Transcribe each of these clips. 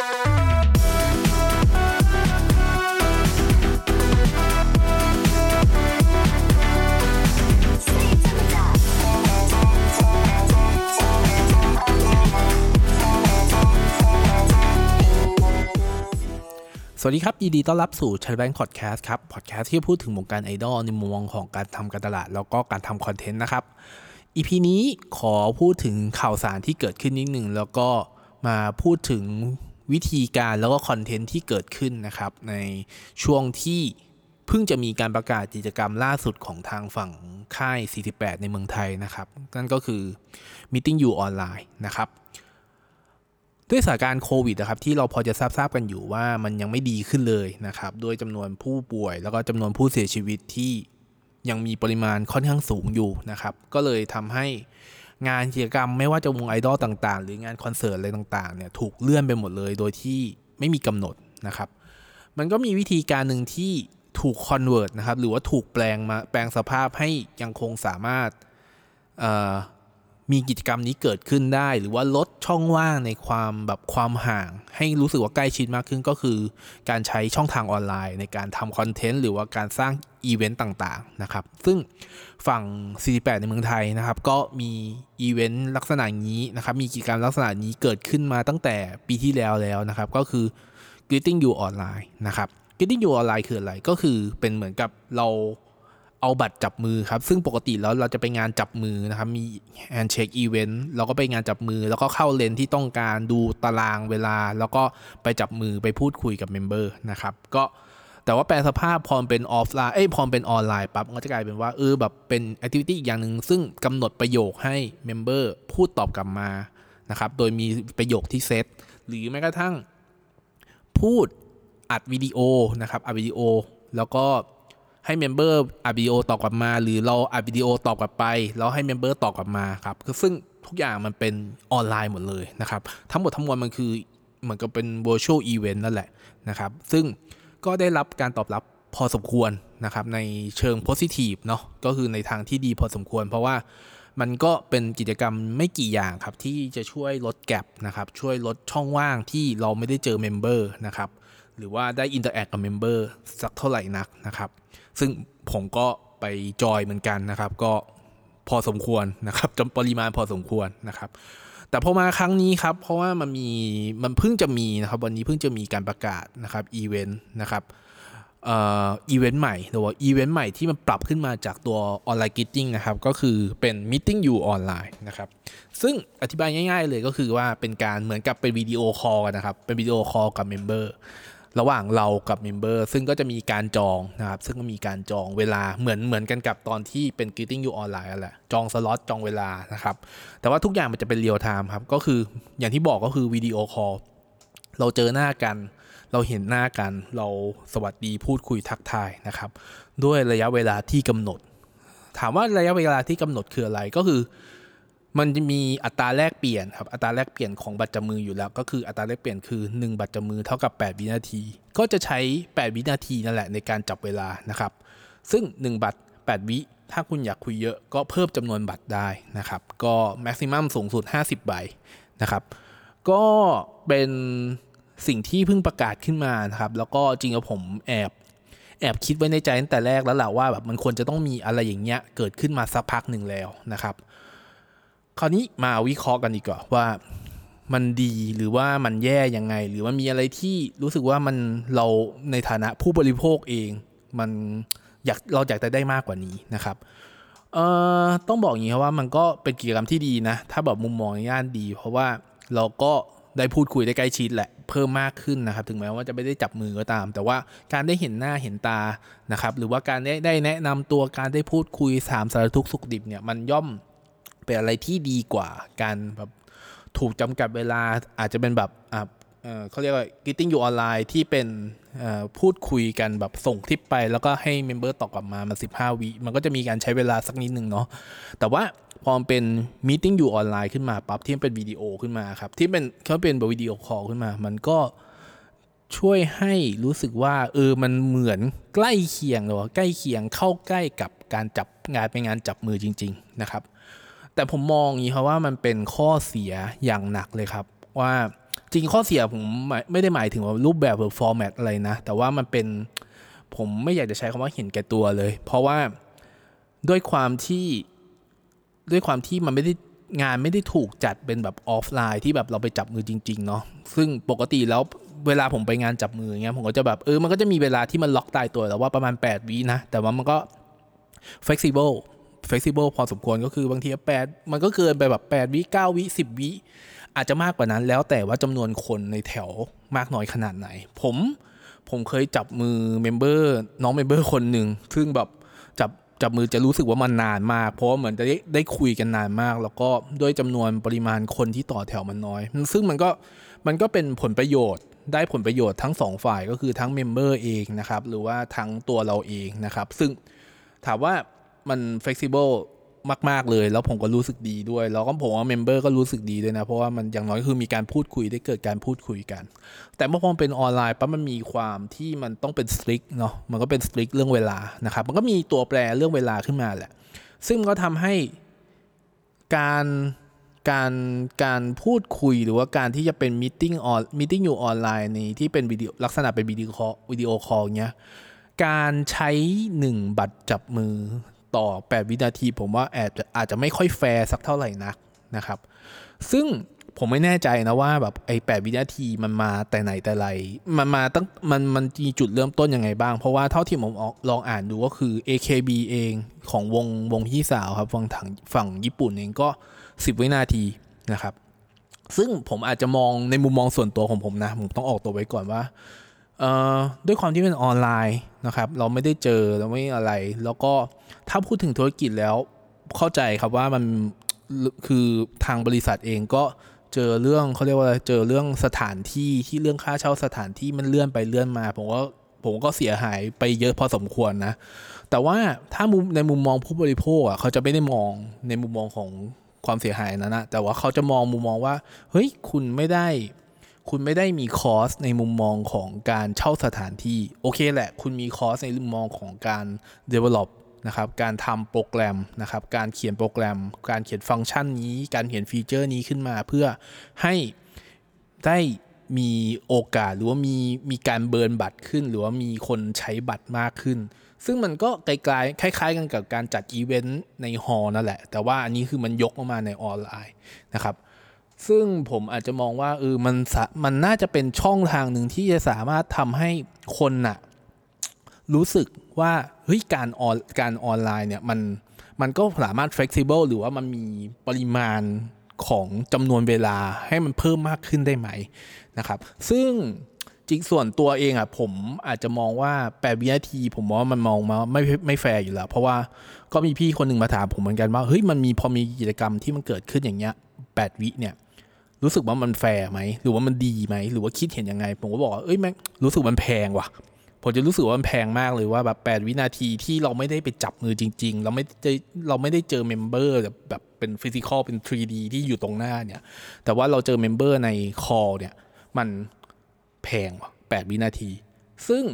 สวัสดีครับยินดีต้อนรับสู่ชัยแบงค์พอดแคสต์ครับพอดแคสต์ที่พูดถึงวงการไอดอลในมุมมองของการทำการตลาด แล้วก็การทำคอนเทนต์นะครับอีพีนี้ขอพูดถึงข่าวสารที่เกิดขึ้นนิดหนึ่งแล้วก็มาพูดถึง วิธีการแล้วก็คอนเทนต์ที่เกิดขึ้นนะครับในช่วงที่เพิ่งจะมีการประกาศกิจกรรมล่าสุดของทางฝั่งค่าย 48 ในเมืองไทยนะครับ นั่นก็คือ Meeting You ออนไลน์นะครับ ด้วยสถานการณ์โควิดนะครับที่เราพอจะทราบทราบกันอยู่ว่ามันยังไม่ดีขึ้นเลยนะครับด้วยจำนวนผู้ป่วย แล้วก็จำนวนผู้เสียชีวิตที่ยังมีปริมาณค่อนข้างสูงอยู่นะครับ ก็เลยทำให้ งานกิจกรรมไม่ว่าจะวงไอดอลต่างๆ หรืองานคอนเสิร์ตอะไรต่างๆเนี่ยถูกเลื่อนไปหมดเลยโดยที่ไม่มีกำหนดนะครับ มันก็มีวิธีการหนึ่งที่ถูกคอนเวิร์ตนะครับหรือว่าถูกแปลงมาแปลงสภาพให้ยังคงสามารถ มีกิจกรรมนี้เกิดขึ้นได้ หรือว่าลดช่องว่างในความแบบความห่าง ให้รู้สึกว่าใกล้ชิดมากขึ้นก็คือ การใช้ช่องทางออนไลน์ในการทำคอนเทนต์หรือว่าการสร้างอีเวนต์ต่างๆนะครับ ซึ่งฝั่ง 48 ในเมืองไทยนะครับ ก็มีอีเวนต์ลักษณะนี้นะครับ มีกิจกรรมลักษณะนี้เกิดขึ้นมาตั้งแต่ปีที่แล้วแล้วนะครับ ก็คือ Greeting You Online นะครับ Greeting You Online คืออะไรก็คือเป็นเหมือนกับเรา เอาบัตรจับมือครับ ซึ่งปกติแล้วเราจะไปงานจับมือนะครับ มี handshake event เราก็ไปงานจับมือ แล้วก็เข้าเลนที่ต้องการดูตารางเวลา แล้วก็ไปจับมือไปพูดคุยกับ member นะครับ ก็แต่ว่าแปรสภาพพอเป็นออฟไลน์เอ้ยพอเป็นออนไลน์ปั๊บก็จะกลายเป็นว่าเออแบบเป็น activity อีกอย่างหนึ่งซึ่งกำหนดประโยคให้ member พูดตอบกลับมานะครับ โดยมีประโยคที่เซตหรือแม้กระทั่งพูดอัดวิดีโอนะครับอัดวิดีโอ แล้วก็ ให้ member อัดวิดีโอตอบกลับมา หรือเราอัดวิดีโอตอบกลับไป แล้วให้ member ตอบกลับมาครับคือซึ่งทุกอย่างมันเป็นออนไลน์หมดเลยนะครับ ทั้งหมดทั้งมวลมันคือเหมือนกับเป็น virtual event นั่นแหละนะครับ ซึ่งก็ได้รับการตอบรับพอสมควรนะครับ ในเชิง positive เนาะก็คือในทางที่ดีพอสมควร เพราะว่ามันก็เป็นกิจกรรมไม่กี่อย่างครับ ที่จะช่วยลด gap นะครับ ช่วยลดช่องว่างที่เราไม่ได้เจอ member นะครับ หรือว่าได้ interact กับ member สักเท่าไหร่นักนะครับ ซึ่งผมก็ไปจอยเหมือนกันนะครับ ก็พอสมควรนะครับจำปริมาณพอสมควรนะครับ แต่พอมาครั้งนี้ครับ เพราะว่ามันมีมันเพิ่งจะมีนะครับ วันนี้เพิ่งจะมีการประกาศนะครับอีเวนต์นะครับอ่ออีเวนต์ใหม่หรือว่าอีเวนต์ใหม่ที่มันปรับขึ้นมาจากตัว online greeting นะครับ ก็คือเป็น Meeting You Online นะครับ ซึ่งอธิบายง่าย ๆ เลยก็คือว่าเป็นการเหมือนกับเป็นวิดีโอคอลนะครับ เป็นวิดีโอคอลกับ member ระหว่างเรากับ member ซึ่งก็จะมีการจองนะครับซึ่งก็มีการจองเวลาเหมือนเหมือนกันกับตอนที่เป็น Greeting You ออนไลน์แหละจองสล็อตจองเวลานะครับแต่ว่าทุกอย่างมันจะเป็น real-time ครับก็คืออย่างที่บอกก็คือวิดีโอคอลเราเจอหน้ากัน เราเห็นหน้ากันเราสวัสดีพูดคุยทักทายนะครับ ด้วยระยะเวลาที่กำหนด ถามว่าระยะเวลาที่กำหนดคืออะไรก็คือ มันจะมีอัตราแลกเปลี่ยนครับอัตราแลกเปลี่ยนของบัตรจับมืออยู่แล้ว ก็คืออัตราแลกเปลี่ยนคือ 1 บัตรจับมือเท่ากับ 8 วินาที ก็จะใช้ 8 วินาทีนั่นแหละในการจับเวลานะครับ ซึ่ง 1 บัตร 8 วิ ถ้าคุณอยากคุยเยอะก็เพิ่มจำนวนบัตรได้นะครับ ก็แม็กซิมัมสูงสุด 50 ใบนะครับ ก็เป็นสิ่งที่เพิ่งประกาศขึ้นมานะครับ แล้วก็จริงๆผมแอบแอบคิดไว้ในใจตั้งแต่แรกแล้วแหละว่าแบบมันควรจะต้องมีอะไรอย่างเงี้ยเกิดขึ้นมาสักพักหนึ่งแล้วนะครับ คราวนี้มาวิเคราะห์กันดีกว่าว่ามันดีหรือว่ามันแย่ยังไง หรือว่ามีอะไรที่รู้สึกว่ามันเราในฐานะผู้บริโภคเอง มันอยากเราอยากจะได้มากกว่านี้นะครับเอ่อต้องบอกอย่างนี้ครับว่ามันก็เป็นกิจกรรมที่ดีนะ ถ้าแบบมุมมองในย่านดี เพราะว่าเราก็ได้พูดคุยได้ใกล้ชิดแหละเพิ่มมากขึ้นนะครับ ถึงแม้ว่าจะไม่ได้จับมือก็ตาม แต่ว่าการได้เห็นหน้าเห็นตานะครับ หรือว่าการได้ได้แนะนำตัวการได้พูดคุยสามสารทุกสุขดิบเนี่ยมันย่อม เป็นอะไรที่ดีกว่าการแบบถูกจำกัดเวลาอาจจะเป็นแบบอ่าเขาเรียกว่า Greeting You Online ที่เป็นพูดคุยกันแบบส่งคลิปไป แล้วก็ให้ member ตอบกลับมามา15 วิมันก็จะมีการใช้เวลาสักนิดหนึ่งเนาะแต่ว่าพอเป็น Meeting You Online ขึ้นมาปั๊บที่เป็นวิดีโอขึ้นมาครับ ที่เป็นเขาเป็นแบบวิดีโอคอลขึ้นมา มันก็ช่วยให้รู้สึกว่าเออมันเหมือนใกล้เคียงหรือว่าใกล้เคียงเข้าใกล้กับการจับงานเป็นงานจับมือจริง ๆ นะครับ แต่ผมมองอย่างนี้ครับว่ามันเป็นข้อเสียอย่างหนักเลยครับ ว่าจริงข้อเสียผมไม่ได้หมายถึงว่ารูปแบบหรือ format อะไรนะ แต่ว่ามันเป็นผมไม่อยากจะใช้คำว่าเห็นแก่ตัวเลย เพราะว่าด้วยความที่ด้วยความที่มันไม่ได้งานไม่ได้ถูกจัดเป็นแบบออฟไลน์ที่แบบเราไปจับมือจริง ๆ เนาะซึ่งปกติแล้วเวลาผมไปงานจับมืออย่างเงี้ยผมก็จะแบบเออมันก็จะมีเวลาที่มันล็อกตายตัวแล้วว่าประมาณ 8วินะ แต่ว่ามันก็ flexible flexible พอสมควรก็คือบางทีแปดมันก็เกินไปแบบ8วิ9วิ10วิอาจจะมากกว่านั้นแล้วแต่ว่าจำนวนคนในแถวมากน้อยขนาดไหน ผมผมเคยจับมือ member น้อง member คนหนึ่งซึ่งแบบจับจับมือจะรู้สึกว่ามันนานมาก เพราะว่าเหมือนจะได้ได้คุยกันนานมาก แล้วก็ด้วยจำนวนปริมาณคนที่ต่อแถวมันน้อย ซึ่งมันก็มันก็เป็นผลประโยชน์ได้ผลประโยชน์ทั้งสองฝ่ายก็คือทั้ง member เองนะครับหรือว่าทั้งตัวเราเองนะครับซึ่งถามว่า มัน flexible มากๆเลย แล้วผมก็รู้สึกดีด้วย แล้วก็ผมว่า member ก็รู้สึกดีด้วยนะ เพราะว่ามันอย่างน้อยคือมีการพูดคุยได้เกิดการพูดคุยกัน แต่เมื่อพอเป็นออนไลน์ปั๊บมันมีความที่มันต้องเป็น strict เนาะมันก็เป็น strict เรื่องเวลานะครับ มันก็มีตัวแปรเรื่องเวลาขึ้นมาแหละ ซึ่งก็ทำให้การการการพูดคุยหรือว่าการที่จะเป็น meeting ออน meeting อยู่ออนไลน์ในที่เป็นวิดีโอลักษณะเป็นวิดีโอคอลวิดีโอคอลเนี้ยการใช้หนึ่งบัตรจับมือ ต่อ 8 วินาที ผมว่าแอาจจะอาจจะไม่ค่อยแฟร์สักเท่าไหร่นักนะครับ ซึ่งผมไม่แน่ใจนะว่าแบบไอ้8วินาทีมันมาแต่ไหนแต่ไร มันมาตั้งมันมันมีจุดเริ่มต้นยังไงบ้าง เพราะว่าเท่าที่ผมลองอ่านดูก็คือ AKB เองของวงวงพี่สาวครับฝั่งทางฝั่งญี่ปุ่นเองก็ 10 วินาทีนะครับ ซึ่งผมอาจจะมองในมุมมองส่วนตัวของผมนะ ผมต้องออกตัวไว้ก่อนว่าด้วยความที่เป็นออนไลน์ นะครับ เราไม่ได้เจอเราไม่อะไร แล้วก็ถ้าพูดถึงธุรกิจแล้วเข้าใจครับว่ามันคือทางบริษัทเองก็เจอเรื่องเขาเรียกว่าเจอเรื่องสถานที่ที่เรื่องค่าเช่าสถานที่มันเลื่อนไปเลื่อนมา ผมก็ผมก็เสียหายไปเยอะพอสมควรนะ แต่ว่าถ้ามุมในมุมมองผู้บริโภคอะเขาจะไม่ได้มองในมุมมองของความเสียหายนั้นนะแต่ว่าเขาจะมองมุมมองว่าเฮ้ยคุณไม่ได้ คุณไม่ได้มี cost ในมุมมองของการเช่าสถานที่ โอเคแหละ คุณมีคอสในมุมมองของการ develop นะครับ การทำโปรแกรมนะครับ การเขียนโปรแกรม การเขียนฟังก์ชันนี้ การเขียนฟีเจอร์นี้ขึ้นมาเพื่อให้ได้มีโอกาสหรือว่ามีมีการ burn บัตรขึ้น หรือว่ามีคนใช้บัตรมากขึ้น ซึ่งมันก็ไกลๆคล้ายๆ กันกับการจัดอีเวนต์ใน hall นั่นแหละ แต่ว่าอันนี้คือมันยกมาในออนไลน์นะครับ ซึ่งผมอาจจะมองว่าเออมันมันน่าจะเป็นช่องทางหนึ่งที่จะสามารถทำให้คนน่ะ รู้สึกว่าเฮ้ยการออนการออนไลน์เนี่ยมันมันก็สามารถ flexible หรือว่ามันมีปริมาณของจำนวนเวลาให้มันเพิ่มมากขึ้นได้ไหมนะครับ ซึ่งจริงส่วนตัวเองอะผมอาจจะมองว่า8วินาที ผมว่ามันมองมาไม่ไม่แฟร์อยู่แล้ว เพราะว่าก็มีพี่คนหนึ่งมาถามผมเหมือนกันว่าเฮ้ยมันมีพอมีกิจกรรมที่มันเกิดขึ้นอย่างเงี้ย8วิเนี่ย รู้สึกว่ามันแฟร์ไหมหรือว่ามันดีไหมหรือว่าคิดเห็นยังไง ผมก็บอกเอ้ยแม่งรู้สึกมันแพงว่ะผมจะรู้สึกว่ามันแพงมากเลยว่าแบบ 8 วินาทีที่เราไม่ได้ไปจับมือจริง ๆ เราไม่ได้เราไม่ได้เจอ member แบบเป็น physical เป็น 3D ที่อยู่ตรงหน้าเนี่ย แต่ว่าเราเจอ member ใน call เนี่ย มันแพงว่ะ8วินาที ซึ่ง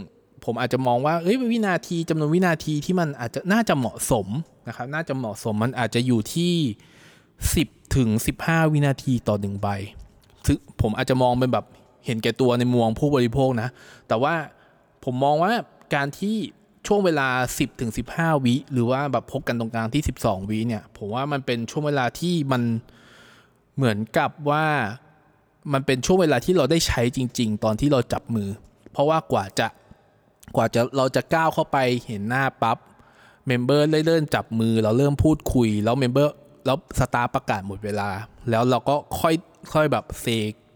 ผมอาจจะมองว่าเอ้ยวินาทีจำนวนวินาทีที่มันอาจจะน่าจะเหมาะสมนะครับ น่าจะเหมาะสมมันอาจจะอยู่ที่ 10 ถึง 15 วินาทีต่อหนึ่งใบซึ่งผมอาจจะมองเป็นแบบเห็นแก่ตัวในมวงผู้บริโภคนะ แต่ว่าผมมองว่าการที่ช่วงเวลา 10ถึง15 วิหรือว่าแบบพบกันตรงกลางที่ 12 วิเนี่ย ผมว่ามันเป็นช่วงเวลาที่มันเหมือนกับว่ามันเป็นช่วงเวลาที่เราได้ใช้จริง ๆ ตอนที่เราจับมือ เพราะว่ากว่าจะกว่าจะเราจะก้าวเข้าไปเห็นหน้าปั๊บ member เริ่มจับมือเราเริ่มพูดคุย แล้ว member แล้ว staff ประกาศหมดเวลา แล้วเราก็ค่อยค่อยแบบ say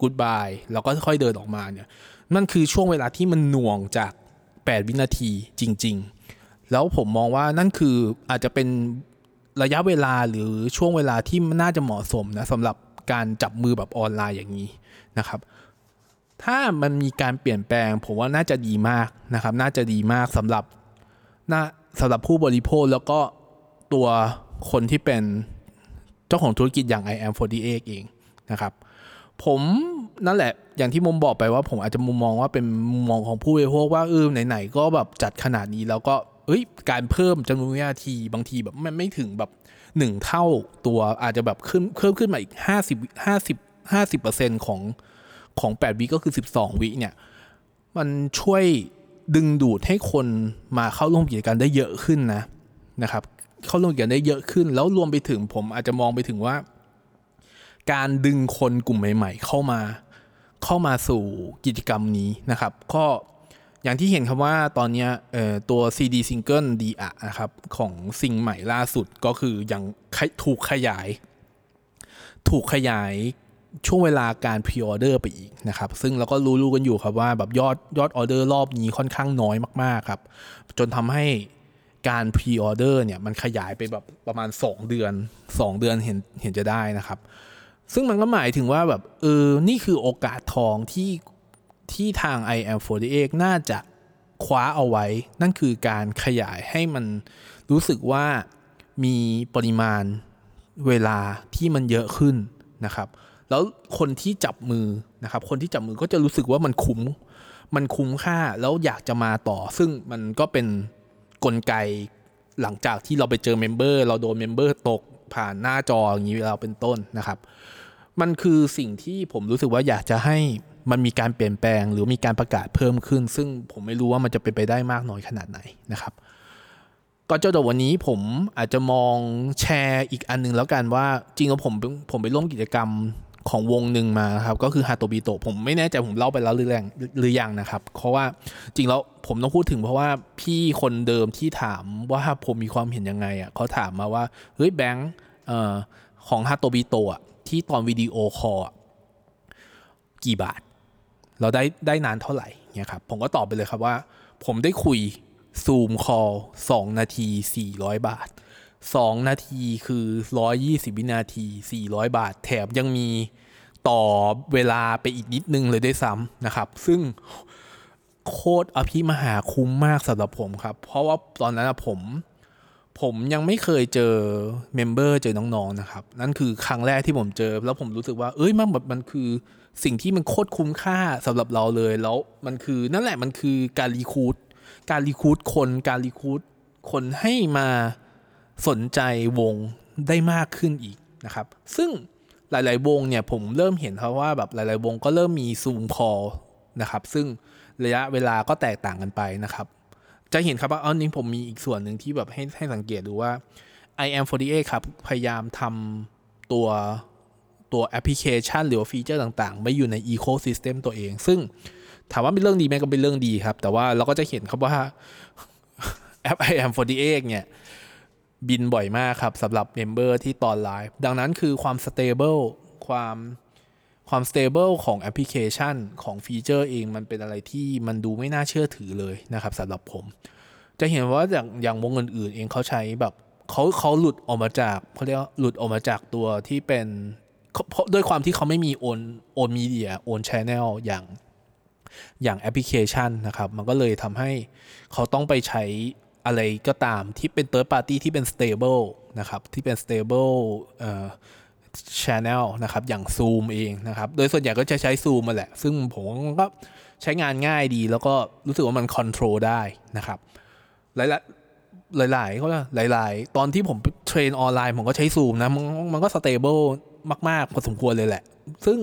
goodbye แล้วก็ค่อยเดินออกมาเนี่ยนั่นคือช่วงเวลาที่มันหน่วงจาก 8 วินาทีจริง ๆ แล้วผมมองว่านั่นคืออาจจะเป็นระยะเวลาหรือช่วงเวลาที่น่าจะเหมาะสมนะสำหรับการจับมือแบบออนไลน์อย่างนี้นะครับ ถ้ามันมีการเปลี่ยนแปลง ผมว่าน่าจะดีมากนะครับ น่าจะดีมากสำหรับน่าสำหรับผู้บริโภคแล้วก็ตัวคนที่เป็น เจ้าของธุรกิจอย่าง i am 48เองนะครับผมนั่นแหละอย่างที่มุมบอกไปว่าผมอาจจะมุมมองว่าเป็นมุมมองของผู้บริโภคว่าเออไหนๆก็แบบจัดขนาดนี้แล้วก็เอ้ยการเพิ่มจำนวนวินาทีบางทีแบบมันไม่ถึงแบบหนึ่งเท่าตัวอาจจะแบบขึ้นเพิ่มขึ้นมาอีกห้าสิบห้าสิบห้าสิบเปอร์เซ็นของของ8วิก็คือ 12 วิเนี่ยมันช่วยดึงดูดให้คนมาเข้าร่วมกิจกรรมได้เยอะขึ้นนะนะครับ เข้าร่วมกิจกรรมได้เยอะขึ้น แล้วรวมไปถึงผมอาจจะมองไปถึงว่า การดึงคนกลุ่มใหม่ ๆ เข้ามา เข้ามาสู่กิจกรรมนี้นะครับก็อย่างที่เห็นครับว่าตอนนี้ตัว CD Single ดีอะนะครับของสิ่งใหม่ล่าสุดก็คือยังถูกขยาย ถูกขยายช่วงเวลาการพรีออเดอร์ไปอีกนะครับ ซึ่งเราก็รู้ๆกันอยู่ครับว่าแบบยอดยอดออเดอร์รอบนี้ค่อนข้างน้อยมากๆครับ จนทำให้ การพรีออเดอร์เนี่ยมันขยายไปแบบประมาณ 2 เดือน 2 เดือนเห็นเห็นจะได้นะครับ ซึ่งมันก็หมายถึงว่าแบบเออนี่คือโอกาสทองที่ที่ทาง i am 48น่าจะคว้าเอาไว้ นั่นคือการขยายให้มันรู้สึกว่ามีปริมาณเวลาที่มันเยอะขึ้นนะครับ แล้วคนที่จับมือนะครับ คนที่จับมือก็จะรู้สึกว่ามันคุ้ม มันคุ้มค่าแล้วอยากจะมาต่อ ซึ่งมันก็เป็นน กลไกหลังจากที่เราไปเจอ member เราโดน member ตกผ่านหน้าจออย่างนี้เราเป็นต้นนะครับ มันคือสิ่งที่ผมรู้สึกว่าอยากจะให้มันมีการเปลี่ยนแปลงหรือมีการประกาศเพิ่มขึ้น ซึ่งผมไม่รู้ว่ามันจะเป็นไปได้มากน้อยขนาดไหนนะครับ ก็เจ้าตัววันนี้ผมอาจจะมองแชร์อีกอันนึงแล้วกันว่าจริงแล้วผมผมไปร่วมกิจกรรม ของวงหนึ่งมาครับก็คือฮาโตบิโตผมไม่แน่ใจผมเล่าไปแล้วหรือยังหรือยังนะครับ เพราะว่าจริงแล้วผมต้องพูดถึงเพราะว่าพี่คนเดิมที่ถามว่าผมมีความเห็นยังไงอะเขาถามมาว่าเฮ้ยแบงค์ของฮาโตบิโตอะที่ตอนวิดีโอคอลกี่บาท เราได้ได้นานเท่าไหร่เนี่ยครับผมก็ตอบไปเลยครับว่า ผมได้คุย Zoom call สองนาทีสี่ร้อยบาท สองนาทีคือร้อยยี่สิบวินาทีสี่ร้อยบาท แถมยังมีต่อเวลาไปอีกนิดนึงเลยได้ซ้ำนะครับ ซึ่งโคตรอภิมหาคุ้มมากสำหรับผมครับ เพราะว่าตอนนั้นผม ผมยังไม่เคยเจอเมมเบอร์เจอน้องๆนนะครับ นั่นคือครั้งแรกที่ผมเจอ แล้วผมรู้สึกว่าเอ้ยมันแบบมันคือสิ่งที่มันโคตรคุ้มค่าสำหรับเราเลยแล้วมันคือนั่นแหละมันคือการรีคูดการรีคูดคนการรีคูดคนให้มา สนใจวงได้มากขึ้นอีกนะครับ ซึ่งหลาย ๆ วงเนี่ยผมเริ่มเห็นเพราะว่าแบบหลาย ๆ วงก็เริ่มมีซูมคอลนะครับ ซึ่งระยะเวลาก็แตกต่างกันไปนะครับ จะเห็นครับว่าอันนี้ผมมีอีกส่วนหนึ่งที่แบบให้ให้สังเกตดูว่า i am 48ครับ พยายามทำตัวตัวแอปพลิเคชันหรือฟีเจอร์ต่าง ๆ ไม่อยู่ใน ecosystem ตัวเอง ซึ่งถามว่าเป็นเรื่องดีไหมก็เป็นเรื่องดีครับ แต่ว่าเราก็จะเห็นครับว่าแอป i am 48เนี่ย บินบ่อยมากครับสำหรับ member ที่ตอนไลฟ์ดังนั้นคือความ stableความความ stable ของแอปพลิเคชันของฟีเจอร์เองมันเป็นอะไรที่มันดูไม่น่าเชื่อถือเลยนะครับสำหรับผม จะเห็นว่าอย่างอย่างวงอื่นๆ เองเขาใช้แบบเขาเขาหลุดออกมาจากเขาเรียกหลุดออกมาจากตัวที่เป็นเพราะด้วยความที่เขาไม่มี own own media own channel อย่างอย่างแอปพลิเคชันนะครับ มันก็เลยทำให้เขาต้องไปใช้ อะไรก็ตามที่เป็น third party ที่เป็น stable นะครับ ที่เป็น stable เอ่อ channel นะครับ อย่าง Zoom เองนะครับ โดยส่วนใหญ่ก็จะใช้ Zoom มาแหละ ซึ่งผมก็ใช้งานง่ายดี แล้วก็รู้สึกว่ามัน control ได้นะครับ หลายๆหลายๆก็หลายๆตอนที่ผมเทรนออนไลน์ ผมก็ใช้ Zoom นะ มันมันก็ stable มากๆพอสมควรเลยแหละ ซึ่ง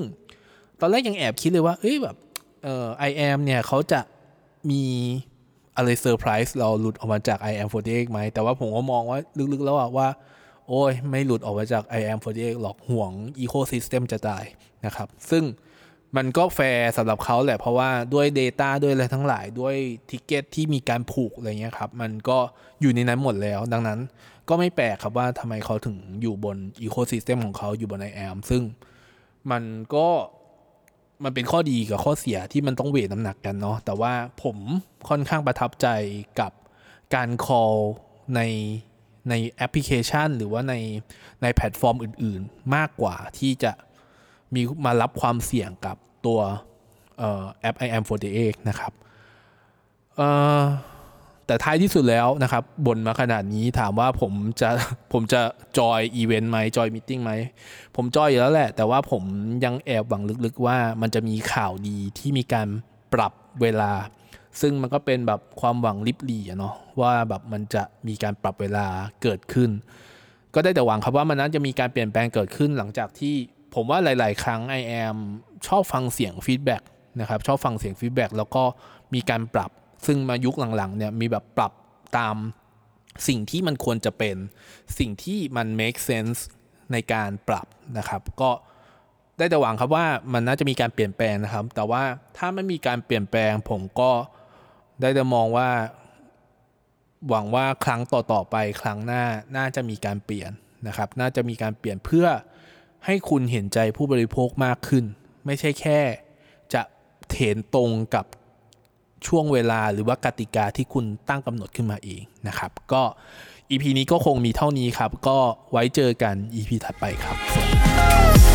ตอนแรกยังแอบคิดเลยว่า เอ้ยแบบเอ่อ IM เนี่ยเขาจะมี อะไรเซอร์ไพรส์เราหลุดออกมาจาก I am 48ไหม แต่ว่าผมก็มองว่าลึกๆแล้วว่า โอ้ย ไม่หลุดออกมาจาก I am 48หรอกหวง ecosystem จะตายนะครับ ซึ่งมันก็แฟร์สำหรับเขาแหละ เพราะว่าด้วย Data ด้วยอะไรทั้งหลายด้วย ticket ที่มีการผูกอะไรเงี้ยครับ มันก็อยู่ในนั้นหมดแล้ว ดังนั้นก็ไม่แปลกครับว่าทำไมเขาถึงอยู่บน ecosystem ของเขาอยู่บน I am ซึ่งมันก็ มันเป็นข้อดีกับข้อเสียที่มันต้อง weight น้ำหนักกันเนาะแต่ว่าผมค่อนข้างประทับใจกับการ call ในในแอปพลิเคชัน หรือว่าในในแพลตฟอร์มอื่น ๆ มากกว่าที่จะมีมารับความเสี่ยงกับตัวแอป i am 48นะครับ แต่ท้ายที่สุดแล้วนะครับบ่นมาขนาดนี้ถามว่าผมจะผมจะ join อีเวนต์ไหม join meeting ไหมผมจอยอยู่แล้วแหละ แต่ว่าผมยังแอบหวังลึกๆว่ามันจะมีข่าวดีที่มีการปรับเวลา ซึ่งมันก็เป็นแบบความหวังริบหรี่เนาะว่าแบบมันจะมีการปรับเวลาเกิดขึ้น ก็ได้แต่หวังครับว่ามันนั้นจะมีการเปลี่ยนแปลงเกิดขึ้นหลังจากที่ผผมว่าหลาย ๆ ครั้ง I am ชอบฟังเสียง feedback นะครับชอบฟังเสียง feedback แล้วก็มีการปรับ ซึ่งมายุคหลังๆเนี่ยมีแบบปรับตามสิ่งที่มันควรจะเป็นสิ่งที่มัน make sense ในการปรับนะครับ ก็ได้แต่หวังครับว่ามันน่าจะมีการเปลี่ยนแปลงนะครับ แต่ว่าถ้าไม่มีการเปลี่ยนแปลง ผมก็ได้แต่มองว่า หวังว่าครั้งต่อๆไปครั้งหน้าน่าจะมีการเปลี่ยนนะครับ น่าจะมีการเปลี่ยนเพื่อให้คุณเห็นใจผู้บริโภคมากขึ้น ไม่ใช่แค่จะเถนตรงกับ ช่วงเวลาหรือว่ากติกาที่คุณตั้งกำหนดขึ้นมาเองนะครับ ก็ EP นี้ก็คงมีเท่านี้ครับ ก็ไว้เจอกัน EP ถัดไปครับ